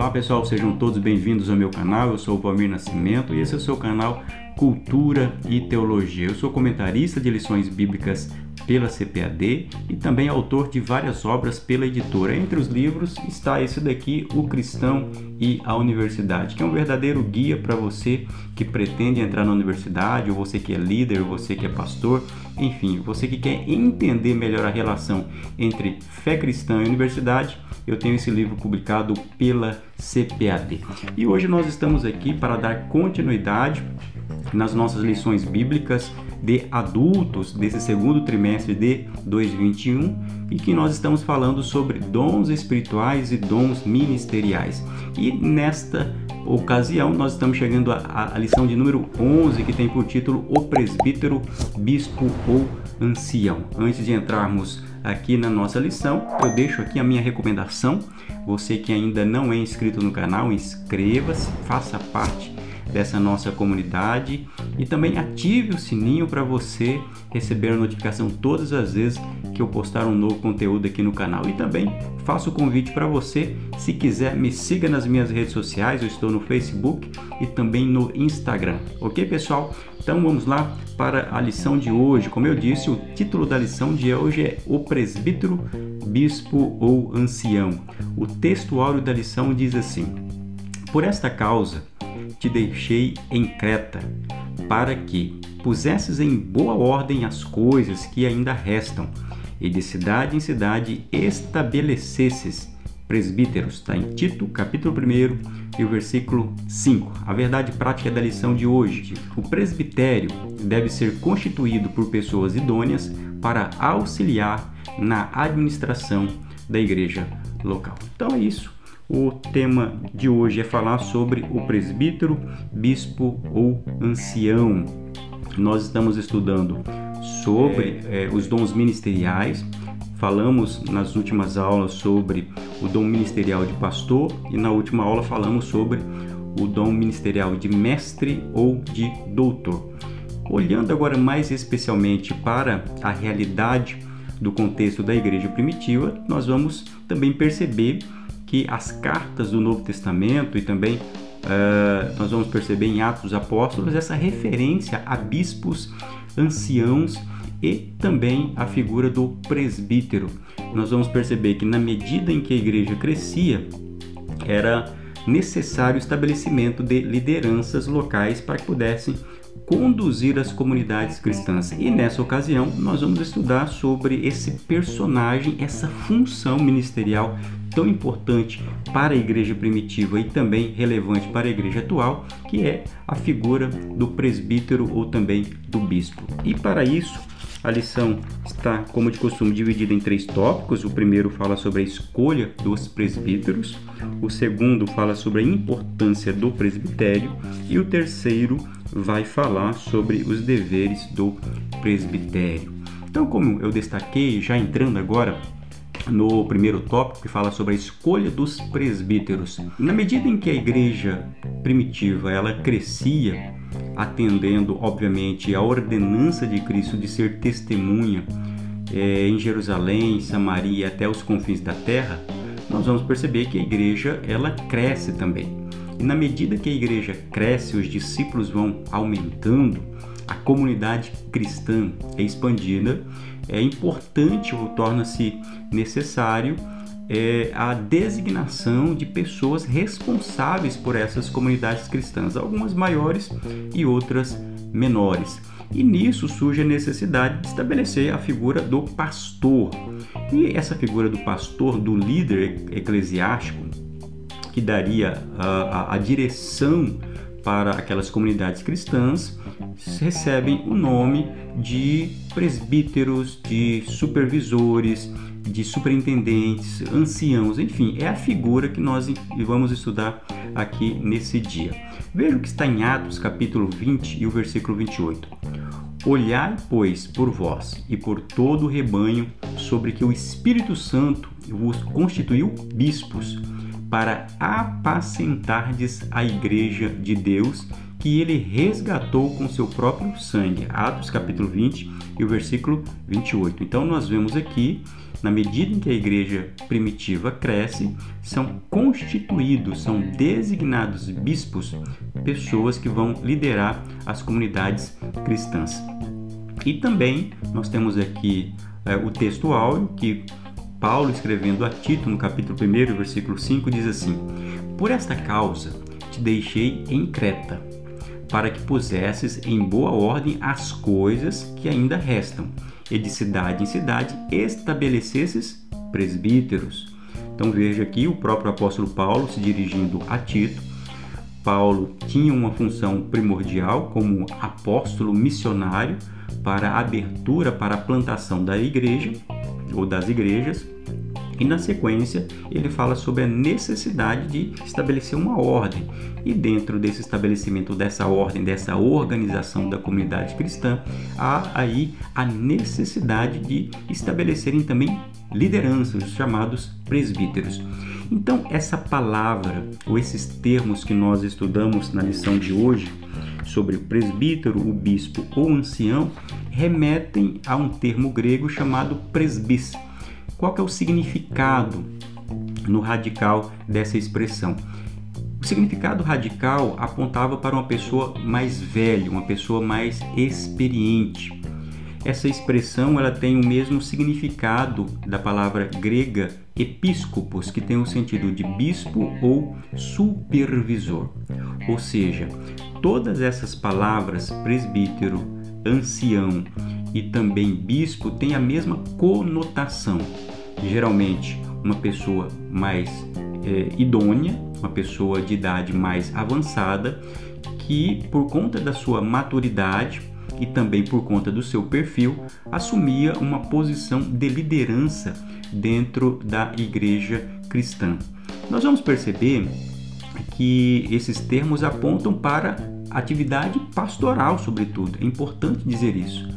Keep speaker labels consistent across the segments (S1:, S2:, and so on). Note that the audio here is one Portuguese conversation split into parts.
S1: Olá pessoal, sejam todos bem-vindos ao meu canal. Eu sou o Palmir Nascimento e esse é o seu canal Cultura e Teologia. Eu sou comentarista de lições bíblicas pela CPAD e também autor de várias obras pela editora. Entre os livros está esse daqui, O Cristão e a Universidade, que é um verdadeiro guia para você que pretende entrar na universidade, ou você que é líder, ou você que é pastor, enfim, você que quer entender melhor a relação entre fé cristã e universidade. Eu tenho esse livro publicado pela CPAD. E hoje nós estamos aqui para dar continuidade nas nossas lições bíblicas de adultos desse segundo trimestre de 2021 e que nós estamos falando sobre dons espirituais e dons ministeriais. E nesta ocasião nós estamos chegando à, lição de número 11 que tem por título O Presbítero, Bispo ou Ancião. Antes de entrarmos aqui na nossa lição, eu deixo aqui a minha recomendação. Você que ainda não é inscrito no canal, inscreva-se, faça parte dessa nossa comunidade e também ative o sininho para você receber a notificação todas as vezes que eu postar um novo conteúdo aqui no canal. E também faço o convite para você, se quiser, me siga nas minhas redes sociais, eu estou no Facebook e também no Instagram. Ok, pessoal? Então vamos lá para a lição de hoje. Como eu disse, o título da lição de hoje é O Presbítero, Bispo ou Ancião. O texto da lição diz assim: Por esta causa, te deixei em Creta, para que pusesses em boa ordem as coisas que ainda restam, e de cidade em cidade estabelecesses presbíteros. Está em Tito, capítulo 1 e o versículo 5. A verdade prática da lição de hoje. O presbitério deve ser constituído por pessoas idôneas para auxiliar na administração da igreja local. Então é isso. O tema de hoje é falar sobre o presbítero, bispo ou ancião. Nós estamos estudando sobre é, os dons ministeriais. Falamos nas últimas aulas sobre o dom ministerial de pastor e na última aula falamos sobre o dom ministerial de mestre ou de doutor. Olhando agora mais especialmente para a realidade do contexto da igreja primitiva, nós vamos também perceber que as cartas do Novo Testamento e também uh, nós vamos perceber em Atos dos Apóstolos essa referência a bispos, anciãos e também a figura do presbítero. Nós vamos perceber que na medida em que a igreja crescia, era necessário o estabelecimento de lideranças locais para que pudessem conduzir as comunidades cristãs. E nessa ocasião, nós vamos estudar sobre esse personagem, essa função ministerial tão importante para a igreja primitiva e também relevante para a igreja atual, que é a figura do presbítero ou também do bispo. E para isso, a lição está, como de costume, dividida em três tópicos. O primeiro fala sobre a escolha dos presbíteros, o segundo fala sobre a importância do presbitério e o terceiro vai falar sobre os deveres do presbitério. Então, como eu destaquei, já entrando agora no primeiro tópico que fala sobre a escolha dos presbíteros. Na medida em que a igreja primitiva ela crescia, atendendo obviamente a ordenança de Cristo de ser testemunha é, em Jerusalém, Samaria até os confins da terra, nós vamos perceber que a igreja ela cresce também. E na medida que a igreja cresce, os discípulos vão aumentando, a comunidade cristã é expandida, é importante ou torna-se necessário é, a designação de pessoas responsáveis por essas comunidades cristãs, algumas maiores e outras menores. E nisso surge a necessidade de estabelecer a figura do pastor. E essa figura do pastor, do líder eclesiástico, que daria a, a, a direção para aquelas comunidades cristãs, recebem o nome de presbíteros, de supervisores, de superintendentes, anciãos, enfim, é a figura que nós vamos estudar aqui nesse dia. Veja o que está em Atos, capítulo 20 e o versículo 28. Olhai, pois, por vós e por todo o rebanho, sobre que o Espírito Santo vos constituiu bispos para apacentardes a igreja de Deus que ele resgatou com seu próprio sangue. Atos capítulo 20 e o versículo 28. Então nós vemos aqui na medida em que a igreja primitiva cresce, são constituídos, são designados bispos, pessoas que vão liderar as comunidades cristãs. E também nós temos aqui é, o texto áudio que Paulo, escrevendo a Tito, no capítulo 1, versículo 5, diz assim: Por esta causa te deixei em Creta, para que pusesses em boa ordem as coisas que ainda restam, e de cidade em cidade estabelecesses presbíteros. Então veja aqui o próprio apóstolo Paulo se dirigindo a Tito. Paulo tinha uma função primordial como apóstolo missionário para a abertura, para a plantação da igreja ou das igrejas. E na sequência, ele fala sobre a necessidade de estabelecer uma ordem. E dentro desse estabelecimento dessa ordem, dessa organização da comunidade cristã, há aí a necessidade de estabelecerem também lideranças, os chamados presbíteros. Então, essa palavra ou esses termos que nós estudamos na lição de hoje, sobre o presbítero, o bispo ou ancião remetem a um termo grego chamado presbis. Qual é o significado no radical dessa expressão? O significado radical apontava para uma pessoa mais velha, uma pessoa mais experiente. Essa expressão ela tem o mesmo significado da palavra grega episcopos, que tem o sentido de bispo ou supervisor. Ou seja, todas essas palavras, presbítero, ancião e também bispo, têm a mesma conotação. Geralmente, uma pessoa mais é, idônea, uma pessoa de idade mais avançada, que por conta da sua maturidade, e também por conta do seu perfil, assumia uma posição de liderança dentro da igreja cristã. Nós vamos perceber que esses termos apontam para atividade pastoral, sobretudo. É importante dizer isso.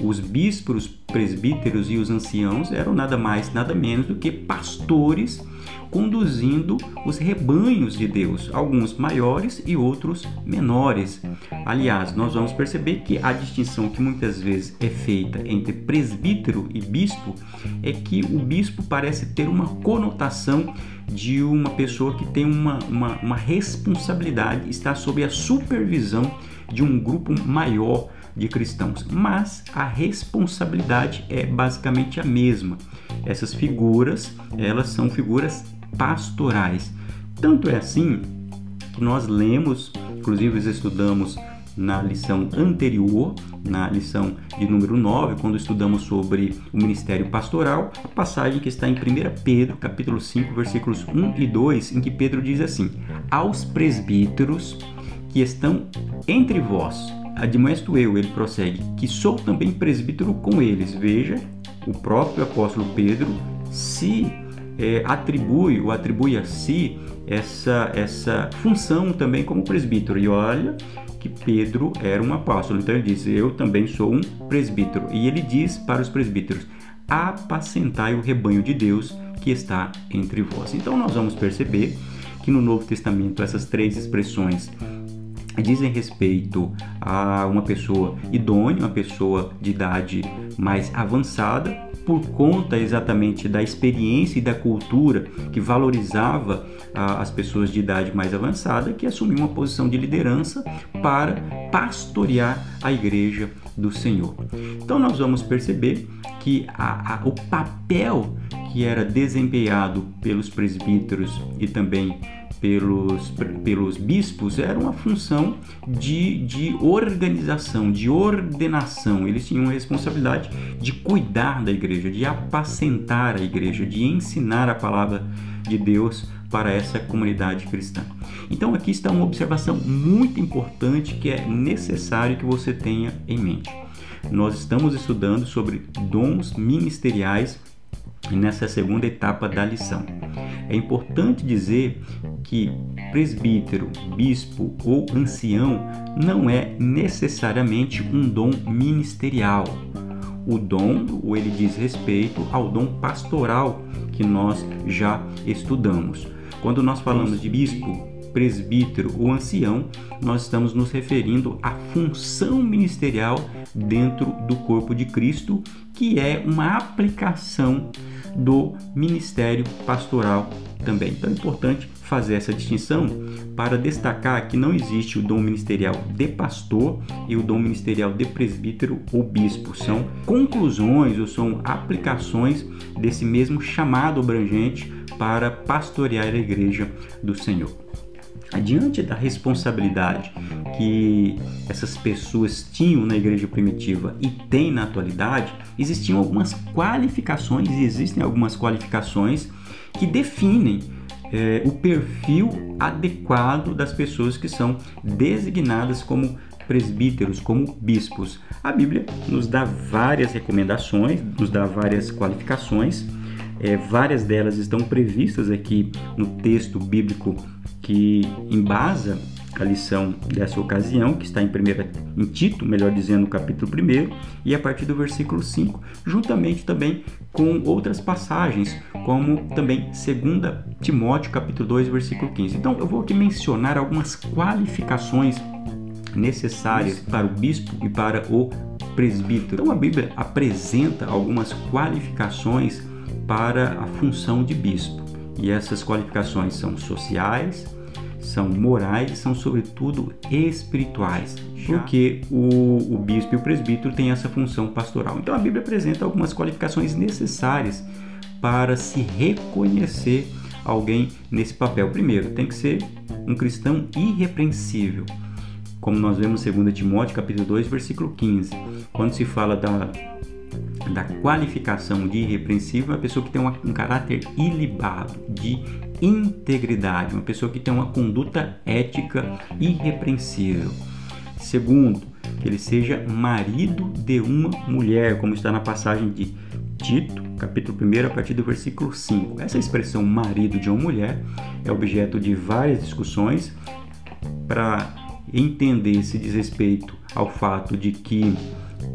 S1: Os bispos, presbíteros e os anciãos eram nada mais, nada menos do que pastores conduzindo os rebanhos de Deus, alguns maiores e outros menores. Aliás, nós vamos perceber que a distinção que muitas vezes é feita entre presbítero e bispo é que o bispo parece ter uma conotação de uma pessoa que tem uma, uma, uma responsabilidade, está sob a supervisão de um grupo maior de cristãos, mas a responsabilidade é basicamente a mesma. Essas figuras, elas são figuras pastorais. Tanto é assim que nós lemos, inclusive estudamos na lição anterior, na lição de número 9, quando estudamos sobre o ministério pastoral, a passagem que está em 1 Pedro, capítulo 5, versículos 1 e 2, em que Pedro diz assim: Aos presbíteros que estão entre vós, admoesto eu, ele prossegue, que sou também presbítero com eles. Veja, o próprio apóstolo Pedro se é, atribui ou atribui a si essa, essa função também como presbítero. E olha que Pedro era um apóstolo, então ele diz: Eu também sou um presbítero. E ele diz para os presbíteros: Apacentai o rebanho de Deus que está entre vós. Então nós vamos perceber que no Novo Testamento essas três expressões dizem respeito a uma pessoa idônea, uma pessoa de idade mais avançada, por conta exatamente da experiência e da cultura que valorizava ah, as pessoas de idade mais avançada, que assumiu uma posição de liderança para pastorear a igreja do Senhor. Então nós vamos perceber que a, a, o papel que era desempenhado pelos presbíteros e também pelos, pelos bispos era uma função de, de organização, de ordenação. Eles tinham a responsabilidade de cuidar da igreja, de apacentar a igreja, de ensinar a palavra de Deus para essa comunidade cristã. Então aqui está uma observação muito importante que é necessário que você tenha em mente. Nós estamos estudando sobre dons ministeriais nessa segunda etapa da lição. É importante dizer que presbítero, bispo ou ancião não é necessariamente um dom ministerial. O dom, ou ele diz respeito ao dom pastoral que nós já estudamos. Quando nós falamos de bispo, presbítero ou ancião, nós estamos nos referindo à função ministerial dentro do corpo de Cristo, que é uma aplicação do ministério pastoral também. Então é importante fazer essa distinção para destacar que não existe o dom ministerial de pastor e o dom ministerial de presbítero ou bispo. São conclusões ou são aplicações desse mesmo chamado abrangente para pastorear a igreja do Senhor. Diante da responsabilidade que essas pessoas tinham na igreja primitiva e têm na atualidade, existiam algumas qualificações e existem algumas qualificações que definem é, o perfil adequado das pessoas que são designadas como presbíteros, como bispos. A Bíblia nos dá várias recomendações, nos dá várias qualificações, é, várias delas estão previstas aqui no texto bíblico que embasa a lição dessa ocasião, que está em, primeira, em Tito, melhor dizendo, no capítulo 1, e a partir do versículo 5, juntamente também com outras passagens, como também 2 Timóteo, capítulo 2, versículo 15. Então, eu vou aqui mencionar algumas qualificações necessárias para o bispo e para o presbítero. Então, a Bíblia apresenta algumas qualificações para a função de bispo, e essas qualificações são sociais, são morais e são, sobretudo, espirituais, porque o, o bispo e o presbítero têm essa função pastoral. Então a Bíblia apresenta algumas qualificações necessárias para se reconhecer alguém nesse papel. Primeiro, tem que ser um cristão irrepreensível, como nós vemos em 2 Timóteo capítulo 2, versículo 15, quando se fala da da qualificação de irrepreensível, uma pessoa que tem uma, um caráter ilibado, de integridade, uma pessoa que tem uma conduta ética irrepreensível. Segundo, que ele seja marido de uma mulher, como está na passagem de Tito, capítulo 1, a partir do versículo 5. Essa expressão marido de uma mulher é objeto de várias discussões para entender se diz respeito ao fato de que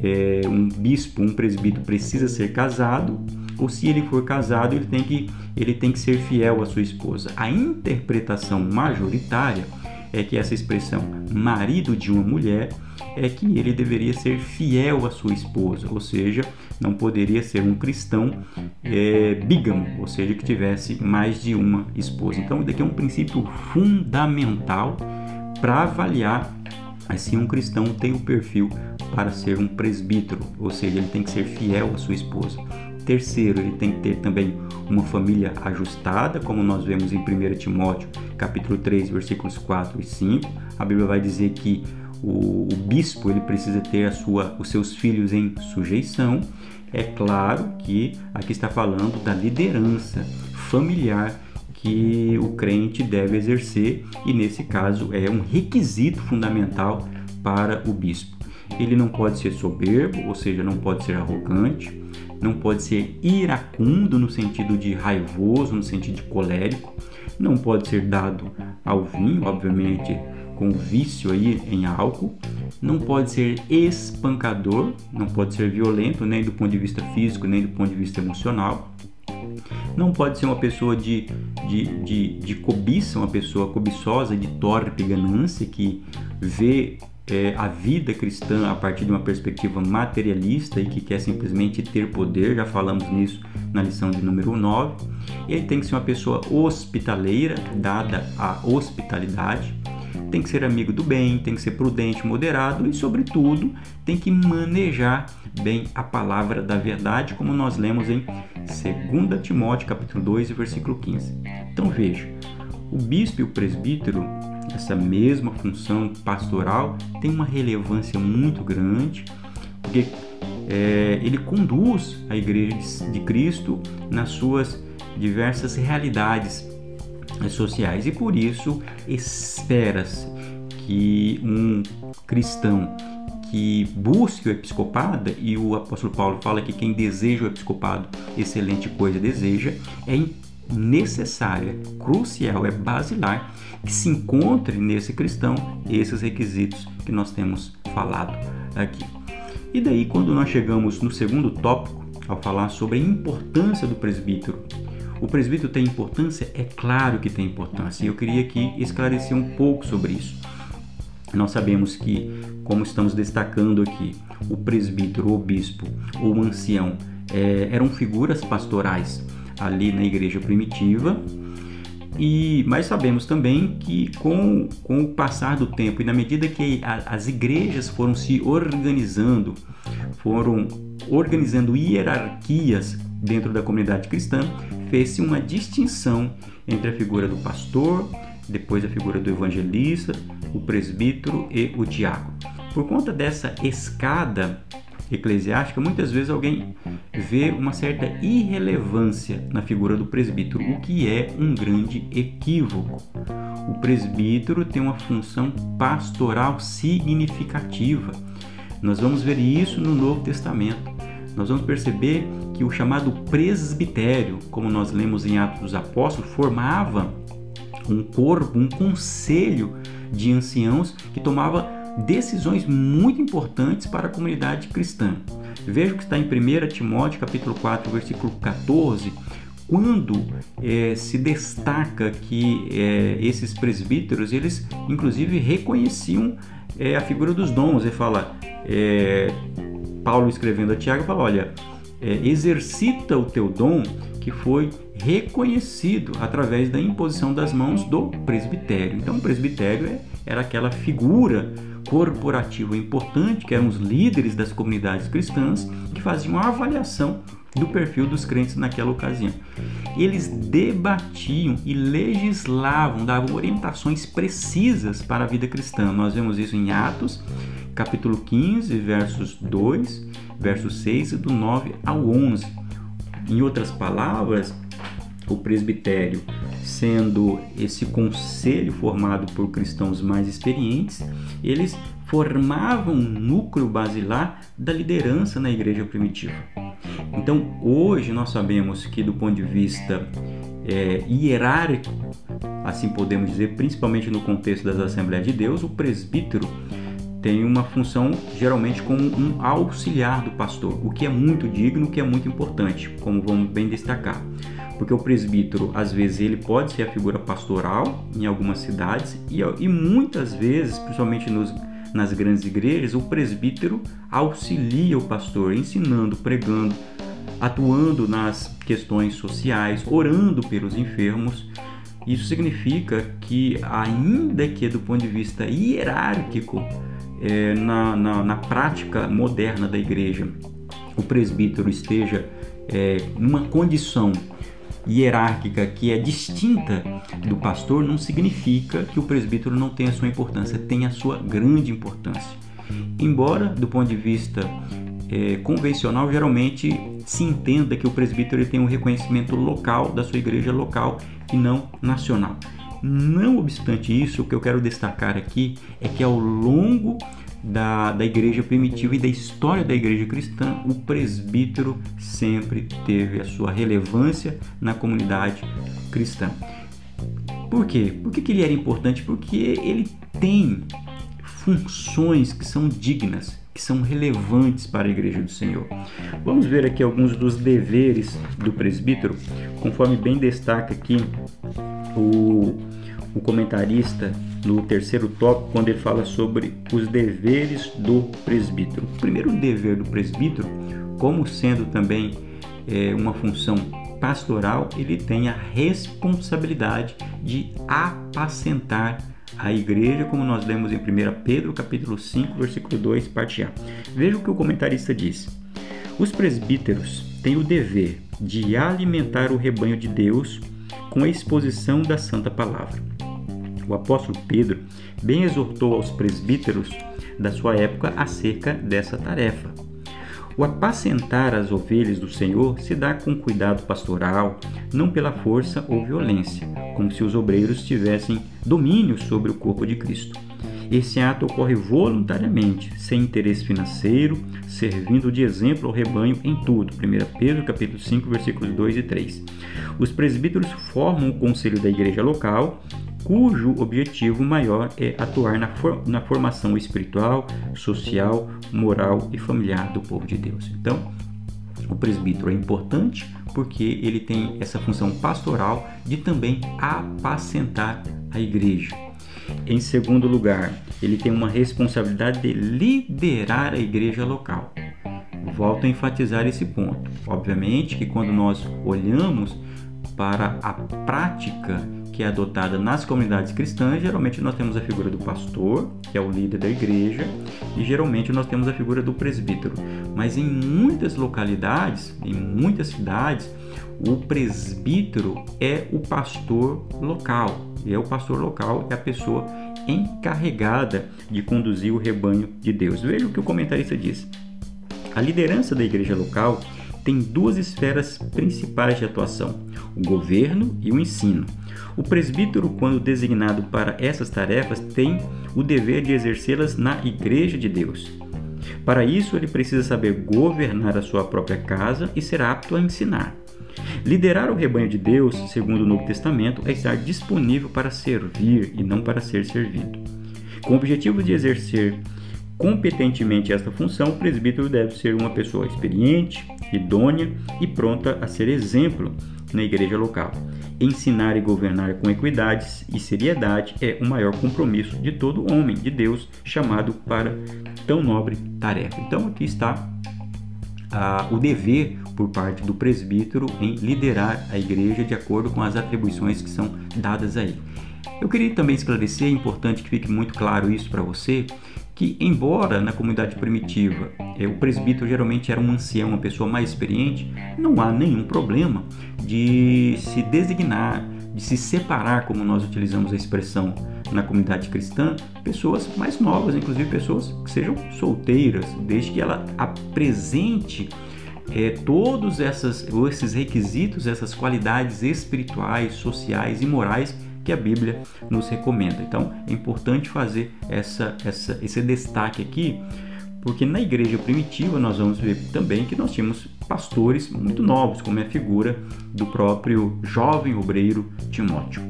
S1: é, um bispo, um presbítero precisa ser casado, ou se ele for casado, ele tem que, ele tem que ser fiel à sua esposa. A interpretação majoritária é que essa expressão marido de uma mulher é que ele deveria ser fiel à sua esposa, ou seja, não poderia ser um cristão é, bígamo, ou seja, que tivesse mais de uma esposa. Então, isso aqui é um princípio fundamental para avaliar se um cristão tem o perfil para ser um presbítero, ou seja, ele tem que ser fiel à sua esposa. Terceiro, ele tem que ter também uma família ajustada, como nós vemos em 1 Timóteo, capítulo 3, versículos 4 e 5. A Bíblia vai dizer que o, o bispo ele precisa ter a sua, os seus filhos em sujeição. É claro que aqui está falando da liderança familiar que o crente deve exercer e nesse caso é um requisito fundamental para o bispo. Ele não pode ser soberbo, ou seja, não pode ser arrogante, não pode ser iracundo no sentido de raivoso, no sentido de colérico, não pode ser dado ao vinho, obviamente com vício aí em álcool, não pode ser espancador, não pode ser violento nem do ponto de vista físico, nem do ponto de vista emocional. Não pode ser uma pessoa de, de, de, de cobiça, uma pessoa cobiçosa, de torpe ganância, que vê é, a vida cristã a partir de uma perspectiva materialista e que quer simplesmente ter poder, já falamos nisso na lição de número 9. Ele tem que ser uma pessoa hospitaleira, dada a hospitalidade, tem que ser amigo do bem, tem que ser prudente, moderado e, sobretudo, tem que manejar bem a palavra da verdade, como nós lemos em 2 Timóteo capítulo 2, versículo 15. Então veja, o bispo e o presbítero essa mesma função pastoral tem uma relevância muito grande, porque é, ele conduz a Igreja de Cristo nas suas diversas realidades sociais e por isso espera-se que um cristão que busque o episcopado, e o apóstolo Paulo fala que quem deseja o episcopado, excelente coisa deseja, é necessária, crucial, é basilar que se encontre nesse cristão esses requisitos que nós temos falado aqui. E daí, quando nós chegamos no segundo tópico, ao falar sobre a importância do presbítero, O presbítero tem importância? É claro que tem importância. E eu queria aqui esclarecer um pouco sobre isso. Nós sabemos que, como estamos destacando aqui, o presbítero, o bispo ou o ancião é, eram figuras pastorais ali na igreja primitiva. E, mas sabemos também que com, com o passar do tempo e na medida que a, as igrejas foram se organizando, foram organizando hierarquias dentro da comunidade cristã, fez-se uma distinção entre a figura do pastor, depois a figura do evangelista, o presbítero e o diácono. Por conta dessa escada eclesiástica, muitas vezes alguém vê uma certa irrelevância na figura do presbítero, o que é um grande equívoco. O presbítero tem uma função pastoral significativa. Nós vamos ver isso no Novo Testamento. Nós vamos perceber que o chamado presbitério, como nós lemos em Atos dos Apóstolos, formava um corpo, um conselho de anciãos que tomava decisões muito importantes para a comunidade cristã. Veja o que está em 1 Timóteo capítulo 4, versículo 14, quando é, se destaca que é, esses presbíteros, eles inclusive reconheciam é, a figura dos dons. Ele fala, Paulo escrevendo a Tiago, fala, olha, exercita o teu dom que foi reconhecido através da imposição das mãos do presbitério. Então, o presbitério era aquela figura corporativa importante, que eram os líderes das comunidades cristãs, que faziam a avaliação do perfil dos crentes naquela ocasião. Eles debatiam e legislavam, davam orientações precisas para a vida cristã. Nós vemos isso em Atos, capítulo 15, versos 2, verso 6 e do 9 ao 11. Em outras palavras, o presbitério sendo esse conselho formado por cristãos mais experientes, eles formavam um núcleo basilar da liderança na igreja primitiva. Então, hoje nós sabemos que, do ponto de vista é, hierárquico, assim podemos dizer, principalmente no contexto das Assembleias de Deus, o presbítero tem uma função geralmente como um auxiliar do pastor, o que é muito digno, o que é muito importante, como vamos bem destacar porque o presbítero, às vezes, ele pode ser a figura pastoral em algumas cidades e, e muitas vezes, principalmente nos, nas grandes igrejas, o presbítero auxilia o pastor, ensinando, pregando, atuando nas questões sociais, orando pelos enfermos. Isso significa que, ainda que do ponto de vista hierárquico, é, na, na, na prática moderna da igreja, o presbítero esteja é, numa condição hierárquica que é distinta do pastor não significa que o presbítero não tenha sua importância, tem a sua grande importância. Embora, do ponto de vista é, convencional, geralmente se entenda que o presbítero tem um reconhecimento local da sua igreja local e não nacional. Não obstante isso, o que eu quero destacar aqui é que ao longo da, da igreja primitiva e da história da igreja cristã, o presbítero sempre teve a sua relevância na comunidade cristã. Por quê? Por que, que ele era importante? Porque ele tem funções que são dignas, que são relevantes para a igreja do Senhor. Vamos ver aqui alguns dos deveres do presbítero, conforme bem destaca aqui o, o comentarista no terceiro tópico, quando ele fala sobre os deveres do presbítero. O primeiro dever do presbítero, como sendo também é, uma função pastoral, ele tem a responsabilidade de apacentar a igreja, como nós lemos em 1 Pedro, capítulo 5, versículo 2, parte A. Veja o que o comentarista diz. Os presbíteros têm o dever de alimentar o rebanho de Deus com a exposição da santa palavra o apóstolo Pedro bem exortou aos presbíteros da sua época acerca dessa tarefa. O apacentar as ovelhas do Senhor se dá com cuidado pastoral, não pela força ou violência, como se os obreiros tivessem domínio sobre o corpo de Cristo. Esse ato ocorre voluntariamente, sem interesse financeiro, servindo de exemplo ao rebanho em tudo. 1 Pedro capítulo 5, versículos 2 e 3. Os presbíteros formam o conselho da igreja local cujo objetivo maior é atuar na, for na formação espiritual, social, moral e familiar do povo de Deus. Então, o presbítero é importante porque ele tem essa função pastoral de também apacentar a igreja. Em segundo lugar, ele tem uma responsabilidade de liderar a igreja local. Volto a enfatizar esse ponto. Obviamente que quando nós olhamos para a prática que é adotada nas comunidades cristãs, geralmente nós temos a figura do pastor, que é o líder da igreja, e geralmente nós temos a figura do presbítero. Mas em muitas localidades, em muitas cidades, o presbítero é o pastor local. E é o pastor local, é a pessoa encarregada de conduzir o rebanho de Deus. Veja o que o comentarista diz. A liderança da igreja local tem duas esferas principais de atuação: o governo e o ensino. O presbítero, quando designado para essas tarefas, tem o dever de exercê-las na Igreja de Deus. Para isso, ele precisa saber governar a sua própria casa e ser apto a ensinar. Liderar o rebanho de Deus, segundo o Novo Testamento, é estar disponível para servir e não para ser servido. Com o objetivo de exercer competentemente esta função, o presbítero deve ser uma pessoa experiente, idônea e pronta a ser exemplo na igreja local. Ensinar e governar com equidade e seriedade é o maior compromisso de todo homem de Deus chamado para tão nobre tarefa. Então aqui está ah, o dever por parte do presbítero em liderar a igreja de acordo com as atribuições que são dadas a ele. Eu queria também esclarecer, é importante que fique muito claro isso para você, que, embora na comunidade primitiva o presbítero geralmente era um ancião, uma pessoa mais experiente, não há nenhum problema de se designar, de se separar, como nós utilizamos a expressão na comunidade cristã, pessoas mais novas, inclusive pessoas que sejam solteiras, desde que ela apresente é, todos essas, esses requisitos, essas qualidades espirituais, sociais e morais que a Bíblia nos recomenda. Então é importante fazer essa, essa, esse destaque aqui, porque na igreja primitiva nós vamos ver também que nós tínhamos pastores muito novos, como é a figura do próprio jovem obreiro Timóteo.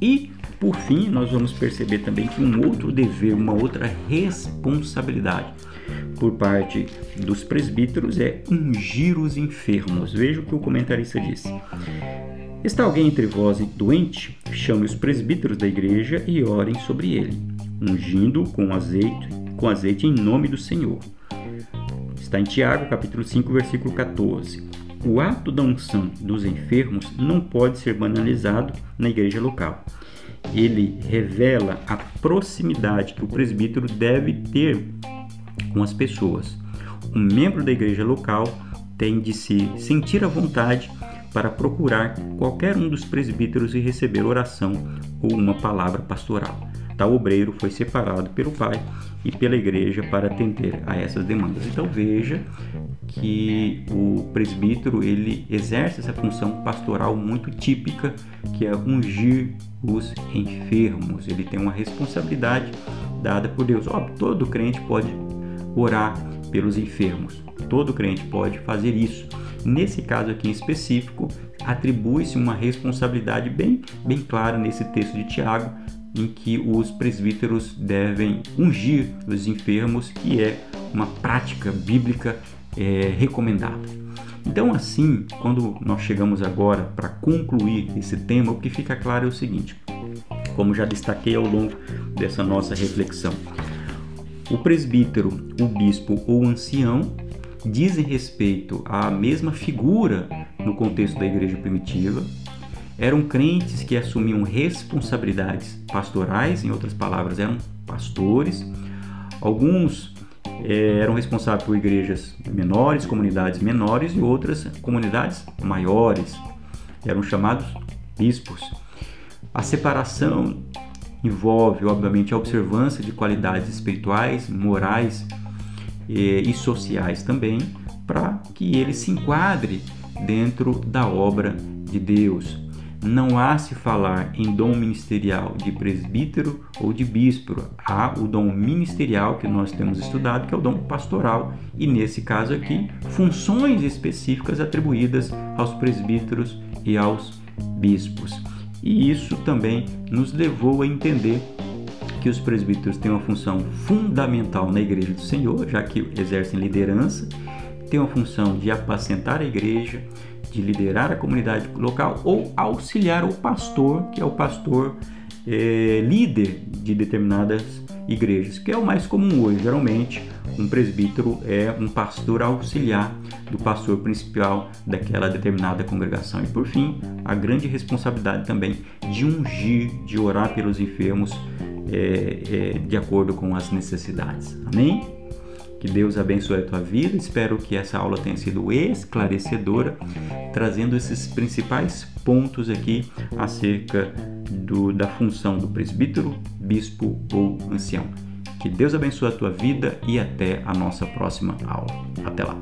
S1: E por fim, nós vamos perceber também que um outro dever, uma outra responsabilidade por parte dos presbíteros é ungir os enfermos. Veja o que o comentarista disse. Está alguém entre vós doente? Chame os presbíteros da igreja e orem sobre ele, ungindo com azeite, com azeite em nome do Senhor. Está em Tiago, capítulo 5, versículo 14. O ato da unção dos enfermos não pode ser banalizado na igreja local. Ele revela a proximidade que o presbítero deve ter com as pessoas. Um membro da igreja local tem de se sentir à vontade para procurar qualquer um dos presbíteros e receber oração ou uma palavra pastoral. Tal obreiro foi separado pelo pai e pela igreja para atender a essas demandas. Então veja que o presbítero ele exerce essa função pastoral muito típica, que é ungir os enfermos. Ele tem uma responsabilidade dada por Deus. Óbvio, todo crente pode orar pelos enfermos. Todo crente pode fazer isso Nesse caso aqui em específico, atribui-se uma responsabilidade bem, bem clara nesse texto de Tiago, em que os presbíteros devem ungir os enfermos, que é uma prática bíblica é, recomendada. Então, assim, quando nós chegamos agora para concluir esse tema, o que fica claro é o seguinte: como já destaquei ao longo dessa nossa reflexão, o presbítero, o bispo ou ancião dizem respeito à mesma figura no contexto da igreja primitiva. Eram crentes que assumiam responsabilidades pastorais, em outras palavras, eram pastores. Alguns eh, eram responsáveis por igrejas menores, comunidades menores e outras comunidades maiores. Eram chamados bispos. A separação envolve, obviamente, a observância de qualidades espirituais, morais e sociais também, para que ele se enquadre dentro da obra de Deus. Não há se falar em dom ministerial de presbítero ou de bispo. Há o dom ministerial que nós temos estudado, que é o dom pastoral, e nesse caso aqui, funções específicas atribuídas aos presbíteros e aos bispos. E isso também nos levou a entender que os presbíteros têm uma função fundamental na igreja do Senhor, já que exercem liderança, têm uma função de apacentar a igreja, de liderar a comunidade local ou auxiliar o pastor, que é o pastor é, líder de determinadas igrejas, que é o mais comum hoje. Geralmente, um presbítero é um pastor auxiliar do pastor principal daquela determinada congregação. E por fim, a grande responsabilidade também de ungir, de orar pelos enfermos é, é, de acordo com as necessidades. Amém? Que Deus abençoe a tua vida. Espero que essa aula tenha sido esclarecedora, trazendo esses principais pontos aqui acerca do, da função do presbítero, bispo ou ancião. Que Deus abençoe a tua vida e até a nossa próxima aula. Até lá.